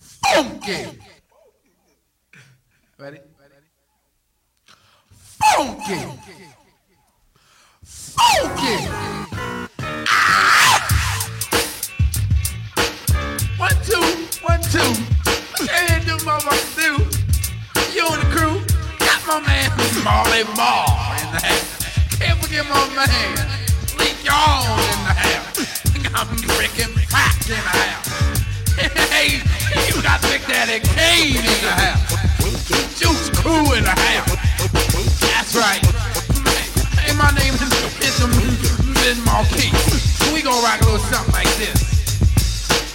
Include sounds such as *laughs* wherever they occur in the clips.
funky. Ready? Funky. Funky. Ah! One, two, one, two. Can't do mama do. You and the crew got my man Marley Marl in the house. Can't forget my man Lee Yawn in the house. I'm freaking packed in the house. Hey, you got Big Daddy Kane in the house. Juice Crew in the house. That's right. Hey, my name is, is Ben Marquis. We gonna rock a little something like this.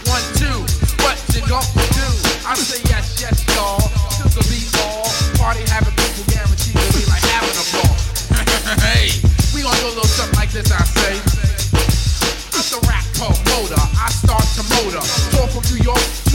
One, two, what you gonna do? I say yes, yes, y'all. To the beat ball. Party having people guaranteed to be like having a ball. *laughs* hey, we gonna do a little something like this, I say. I'm the rap promoter. I start to motor. Talk from New York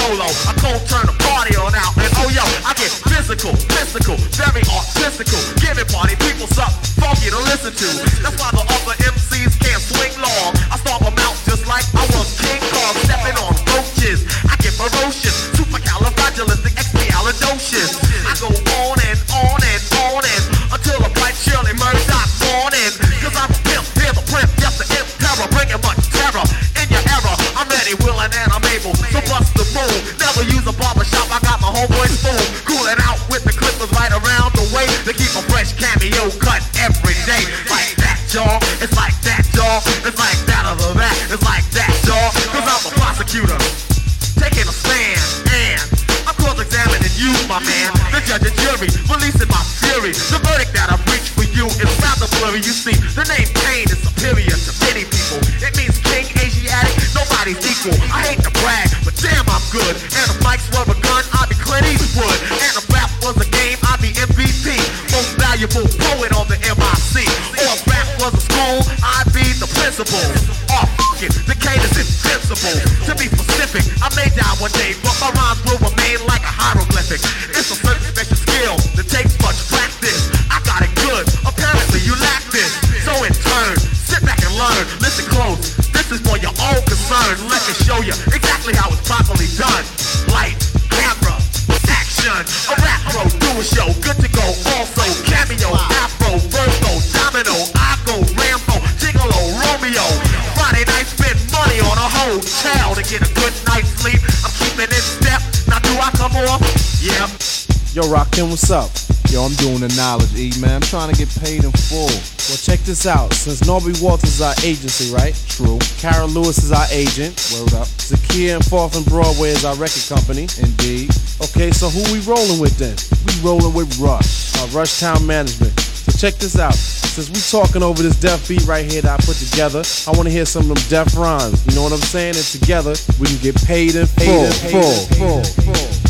solo. I cold turn the party on out, and oh yo, I get physical, mystical, very artistical, giving party people something funky to listen to. That's why the other MCs can't swing long. Equal. I hate to brag, but damn, I'm good. And if mics were a gun, I'd be Clint Eastwood. And if rap was a game, I'd be MVP. Most valuable poet on the MIC. Or rap was a school, I'd be the principal. Oh, fuck it, the Kane is invincible. To be specific, I may die one day, but my rhymes will remain like a hieroglyphic. It's a certain Let me show you exactly how it's properly done. Light, camera, action. A rap pro, do a show, good to go. Also, cameo, afro, Virgo, domino, I go Rambo, Gigolo, Romeo. Friday night, spend money on a hotel to get a good night's sleep. I'm keeping it step. Now do I come off? Yeah. Yo, Rakim, what's up? Yo, I'm doing the knowledge, E, man. I'm trying to get paid in full. Well, check this out. Since Norby Walters is our agency, right? True. Carol Lewis is our agent. Word up. Zakia and Fourth and Broadway is our record company. Indeed. Okay, so who we rolling with then? We rolling with Rush. Uh, Rush Town Management. So check this out. Since we talking over this deaf beat right here that I put together, I want to hear some of them deaf rhymes. You know what I'm saying? And together we can get paid in full, full, full, full, full.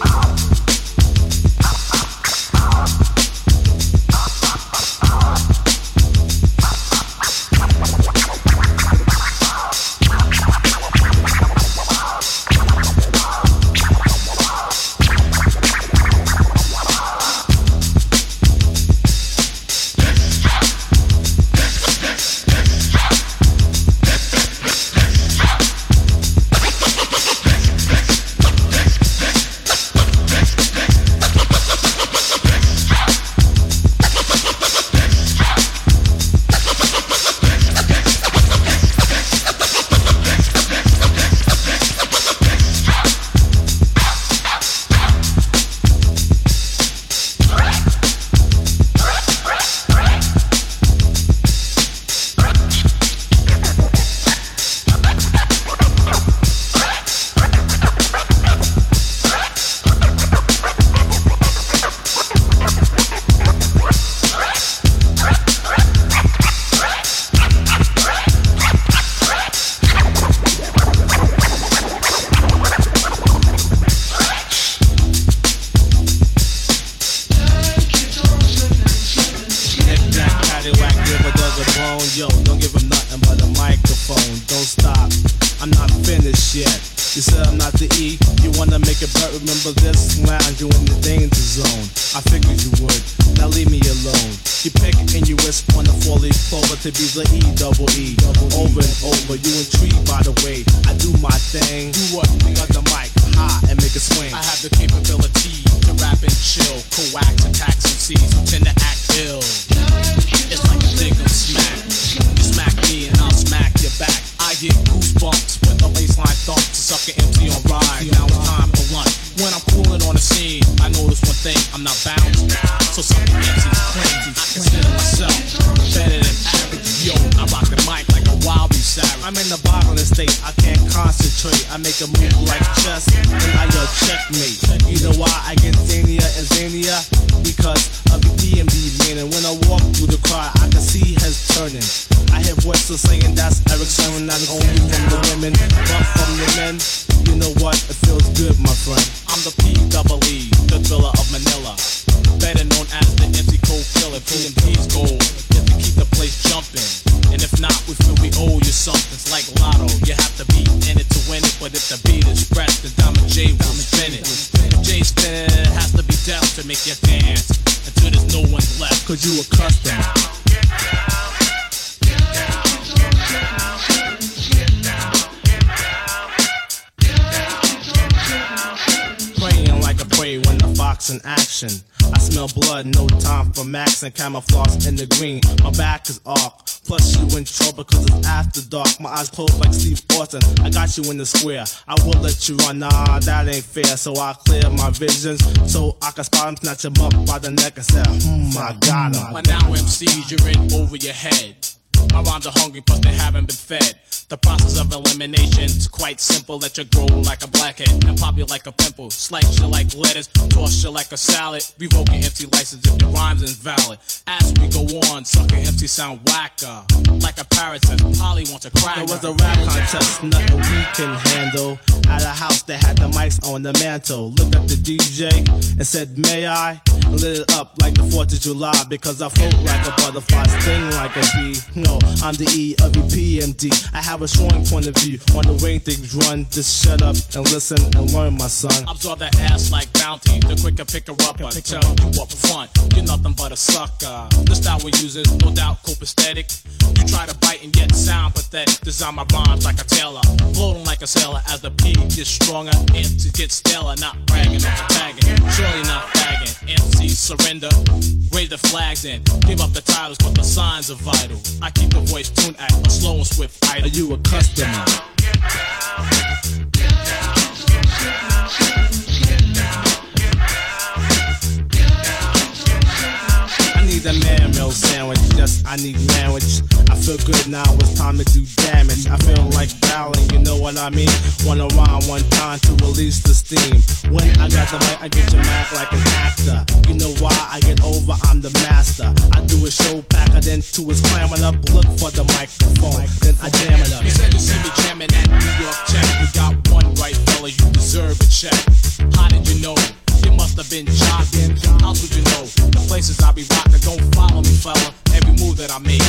peace. To be the E double E. I'm in the boggling state, I can't concentrate. I make a move like chess, and I yell checkmate. You know why I get zania and zania? Because of the DMD man, and When I walk through the crowd, I can see heads turning. I hear voices saying that's Erick Sermon, not only from the women, but from the men. You know what? It feels good, my friend. I'm the P double E, the thriller of Manila. Better known as the MC Cold Killer. PMP's goal is to keep the place jumping. Owe you something. Like Lotto, you have to be in it to win it. But if the beat is fresh, then Diamond J will spin it. J spin has to be deaf to make you dance. Until there's no one left, cause you a customer. Praying like a prey when the fox in action. I smell blood, no time for max and camouflage in the green. My back is arc. Plus you in trouble cause it's after dark. My eyes closed like Steve Austin. I got you in the square. I will let you run. Nah, that ain't fair. So I clear my visions so I can spot him, snatch him up by the neck and say, hmm, I got him. But now MCs, you're in over your head. My rhymes are hungry, plus they haven't been fed. The process of elimination's quite simple. Let you grow like a blackhead and pop you like a pimple. Slice you like lettuce, toss you like a salad. Revoke your MC license if your rhyme's invalid. As we go on, sucker MC sound whacker. Like a parrot says, Polly wants a crack. There was a rap contest, nothing we can handle. At a house that had the mics on the mantle. Looked at the DJ and said, May I? And lit it up like the 4th of July because I float like a butterfly, sting like a bee. No, I'm the E of the PMD. I have a strong point of view on the way things run. Just shut up and listen and learn, my son. Absorb that ass like bounty. The quicker pick her up, I tell you up front. You're nothing but a sucker. The style we use is no doubt copacetic. You try to bite and yet sound pathetic. Design my rhymes like a tailor. Floating like a sailor as the P gets stronger. MC gets stellar, not bragging, not tagging. Surely not fagging. MC surrender. Wave the flags and give up the titles, but the signs are vital. I keep the voice tuned at a slow and swift. Are you a customer? a sandwich. Just I need language. I feel good now. It's time to do damage. I feel like bowling. You know what I mean? One around, one time to release the steam. When I got the mic, I get you mad like an actor. You know why I get over? I'm the master. I do a show packer, then two is clamming up. Look for the microphone, then I jam it up. You said you see me jamming at New York Check. You got one right, fella. You deserve a check. How did you know? Must have been jogging. How would you know? The places I be rocking, don't follow me, fella. Every move that I make.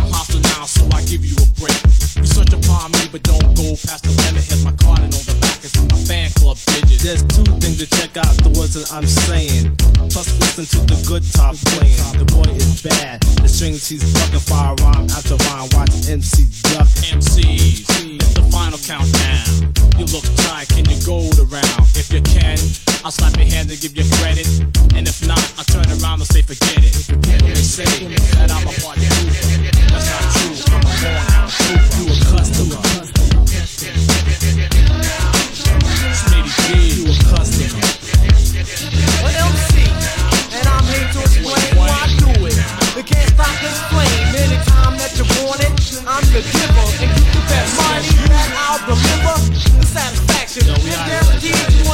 I'm hostile now, so I give you a break. You search upon me, but don't go past the limit. Here's my card and on the back is my fan club digits. There's two things to check out the words that I'm saying. Plus, listen to the good top playing. The boy is bad. The strings he's fucking fire rhyme after rhyme. Watch MC duck. MCs, it's the final countdown. You look tight, can you go around? If you can, I'll slap your hand and give you credit. And if not, I'll turn around and say forget it. They say that I'm a party trooper. That's not true. I'm a born out. You a customer. Smitty G, you a customer. An MC, and I'm here to explain why I do it. You can't stop this flame anytime that you want it. I'm the giver, and you that money that I'll deliver. The satisfaction, Yo, we and out guaranteed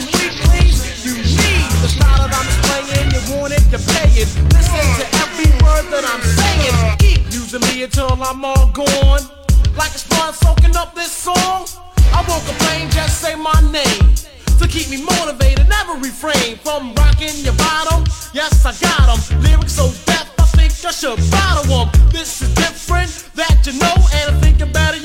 you need the style that I'm displaying. You want it, you pay it. Listen to every word that I'm saying. Keep using me until I'm all gone. Like a sponge soaking up this song. I won't complain, just say my name to keep me motivated. Never refrain from rocking your bottom. Yes, I. Lyrics so I think I should bottle 'em. This is different that you know, and I think you better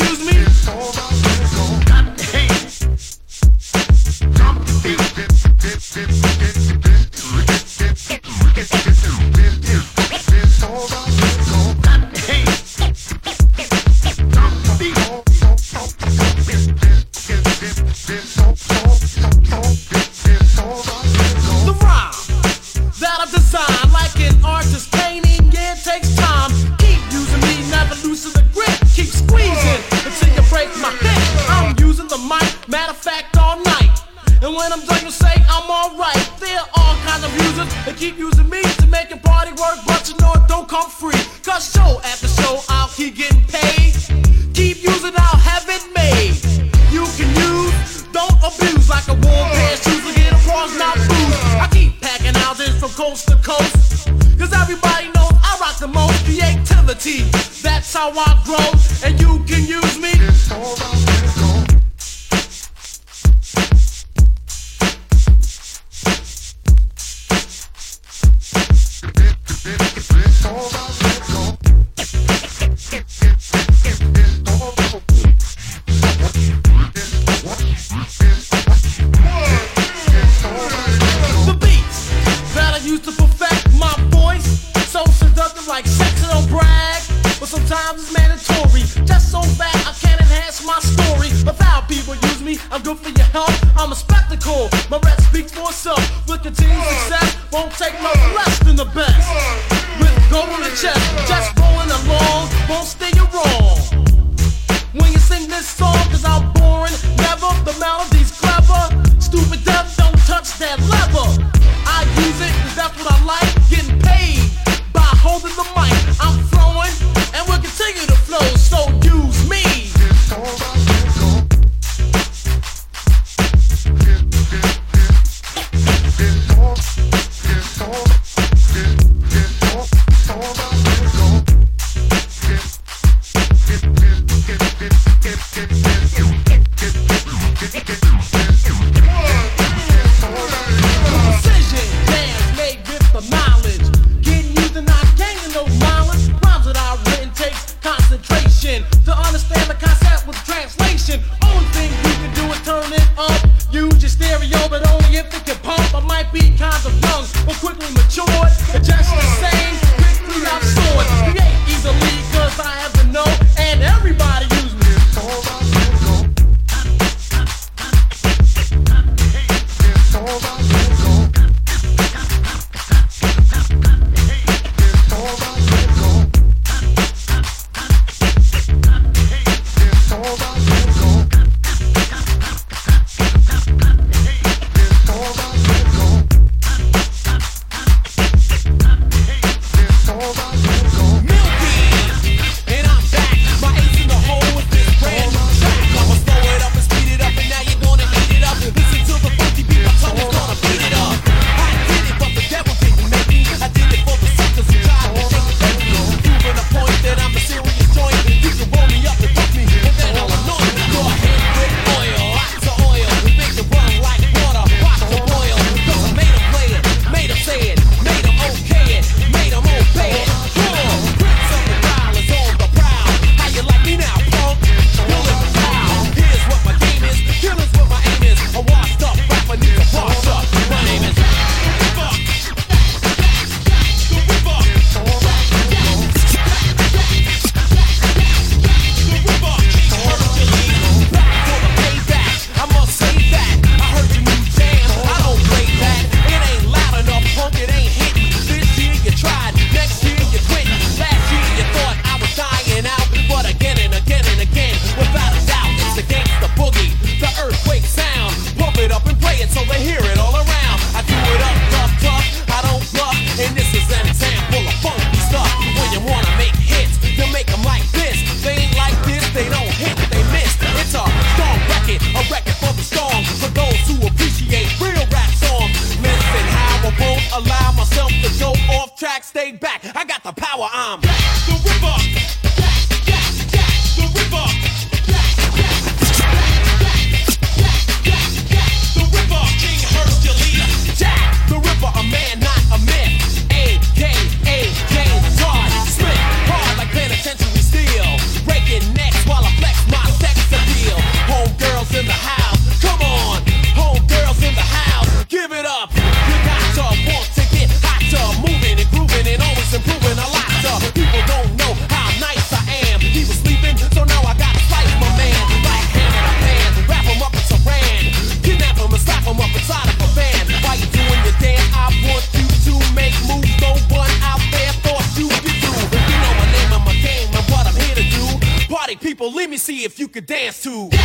coast to coast. Cause everybody knows I rock the most creativity. That's how I grow, and you can use me. dance to.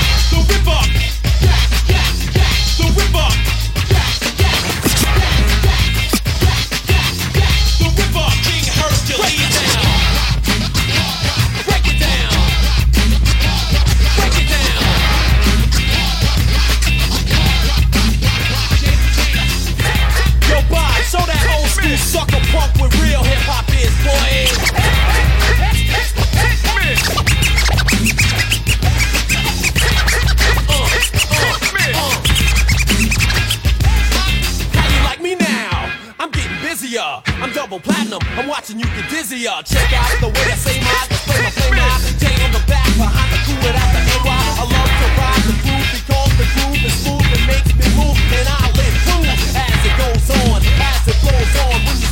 I'm double platinum. I'm watching you get dizzy. Y'all check out the way I say my the flame, I flame out. Jay on the back, behind the crew without the NY. I love to ride the groove because the groove is smooth and makes me move, and I live too as it goes on, as it goes on. When you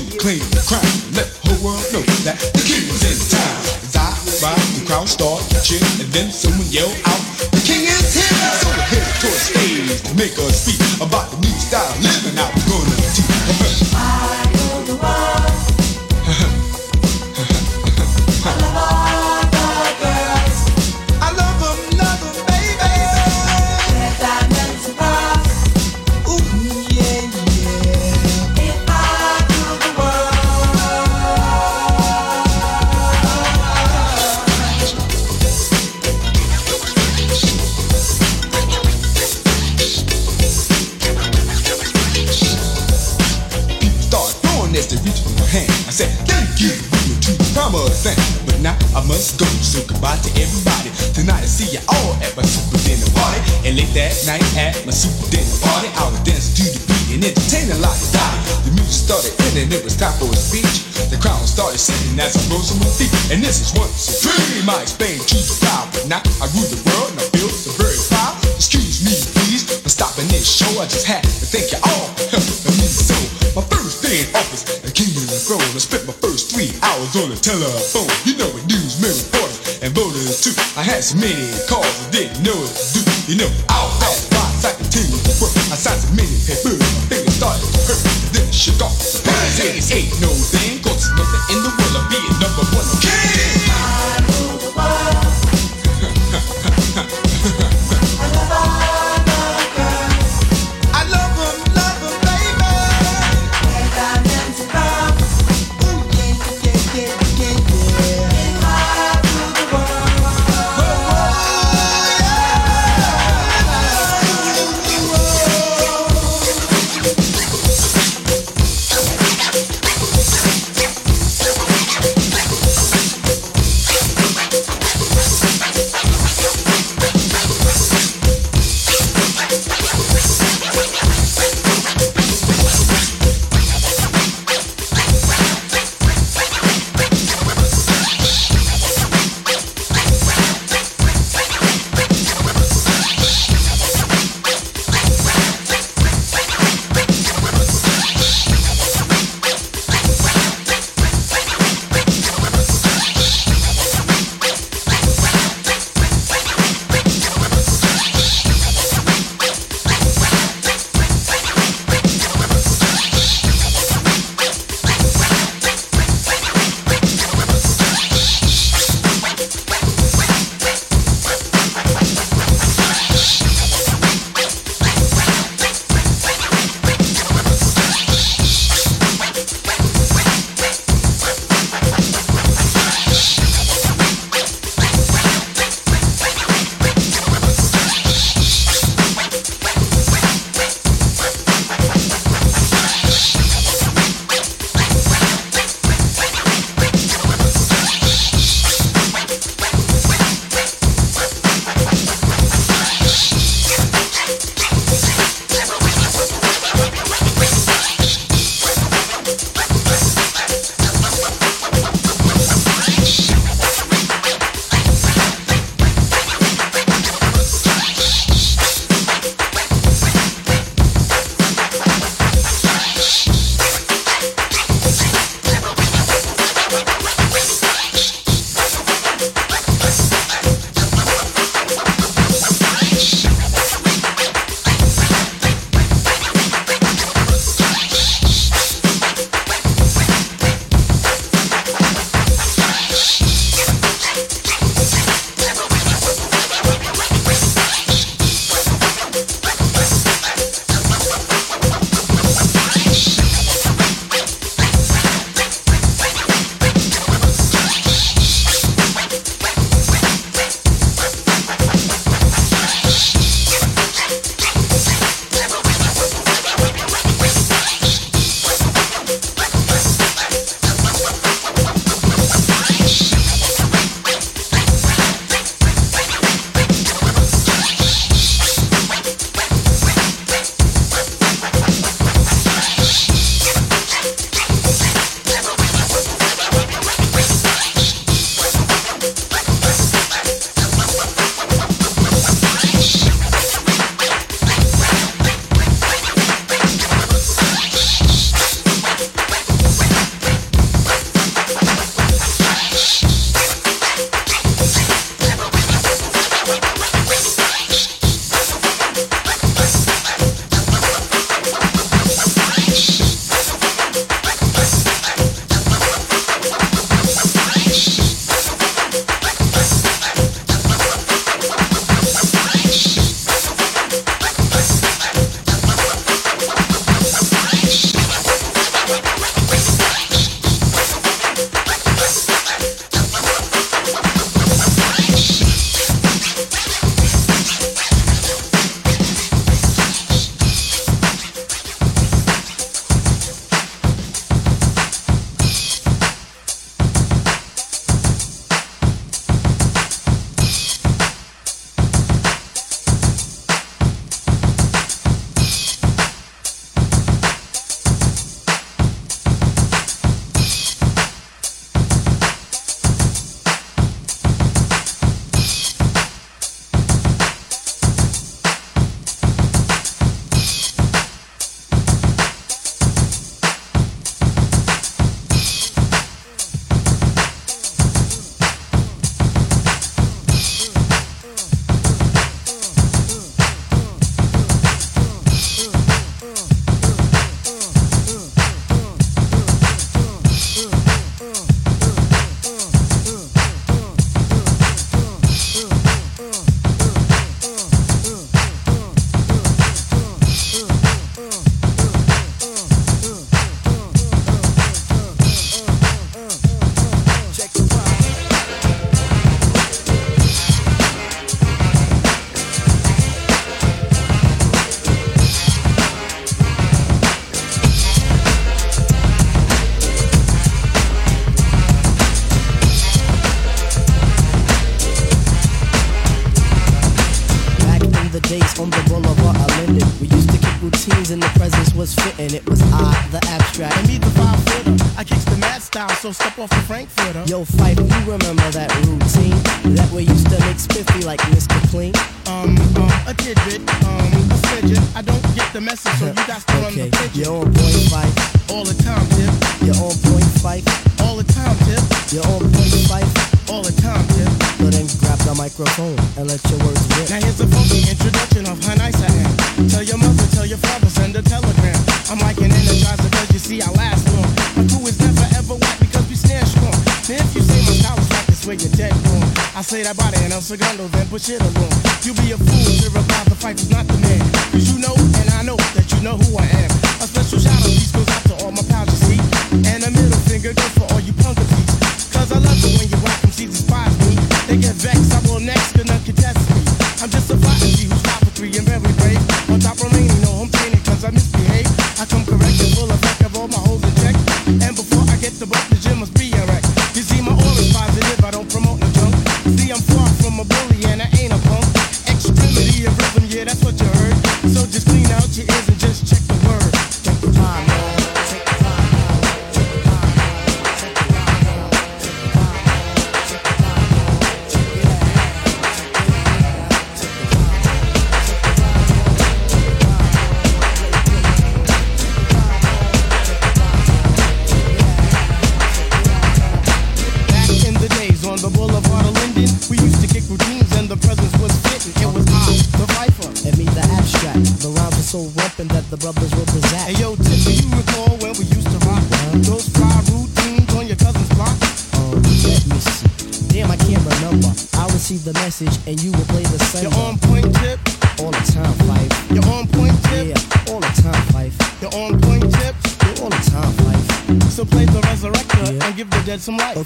claimed the crown, let the whole world know that the king was in town. As I ride, the crowd started to cheer, and then someone started singing as I rose on my feet. And this is once dream I explained to the crowd. But now I rule the world and I feel so very proud. Excuse me, please, for stopping this show. I just had to thank you all for helping me so. My first day in office, the king of the throne. I spent my first three hours on the telephone. You know what news, men, reporters, and voters too. I had so many calls I didn't know what to do. You know, out fast, wise, I continued to work. I signed so many papers, my fingers started to hurt. Shook off the pain. Ain't, no thing, cause nothing in the world of being number one king. I kicks the mad style, so step off the Frankfurter. Yo, Fife, you remember that routine? That way used to make spiffy like Mr. Clean. Um, um, a tidbit, um, a fidget. I don't get the message, so you got to run Okay, the fidget. you're on point Fife. All the time, tip. You're on point Fife. All the time, tip. You're on point Fife. All the time, tip. So then grab the microphone and let your words rip. Now here's a funky introduction of how nice I am. Tell your mother, tell your father, send a telegram. I'm like an energizer cause you see I last long. My crew is never ever whack because we stand strong. Now if you say my style is whack, it's where you're dead wrong. I say that body and El Segundo, then push it along. You be a fool to reply the fight is not the man. Cause you know and I know that you know who I am. A special shout out piece goes out to all my pals you see. And a middle finger goes for all you punker. Cause I love it when you They get vexed, I will next, cause none contest me. I'm just a prodigy who's three and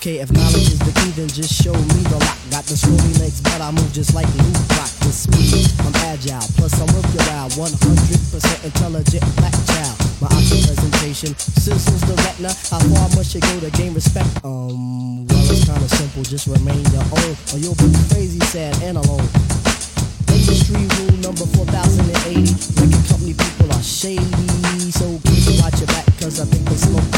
Okay, if knowledge is the key, then just show me the lock. Got the scrawny legs, but I move just like Luke Rock. The speed, I'm agile, plus I'm worthwhile. 100% intelligent black child. My option presentation sizzles the retina. How far must you go to gain respect? Um, well, it's kinda simple, just remain your own, or you'll be crazy, sad, and alone. Industry rule number 4080. Record company people are shady. So keep watch your back, cause I think they smoke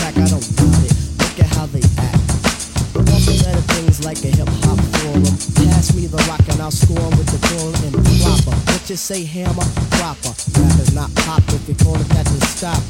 Pass me the rock and I'll score with the full and proper. What you say, hammer? Proper. Rap is not pop if you call it that, then stop.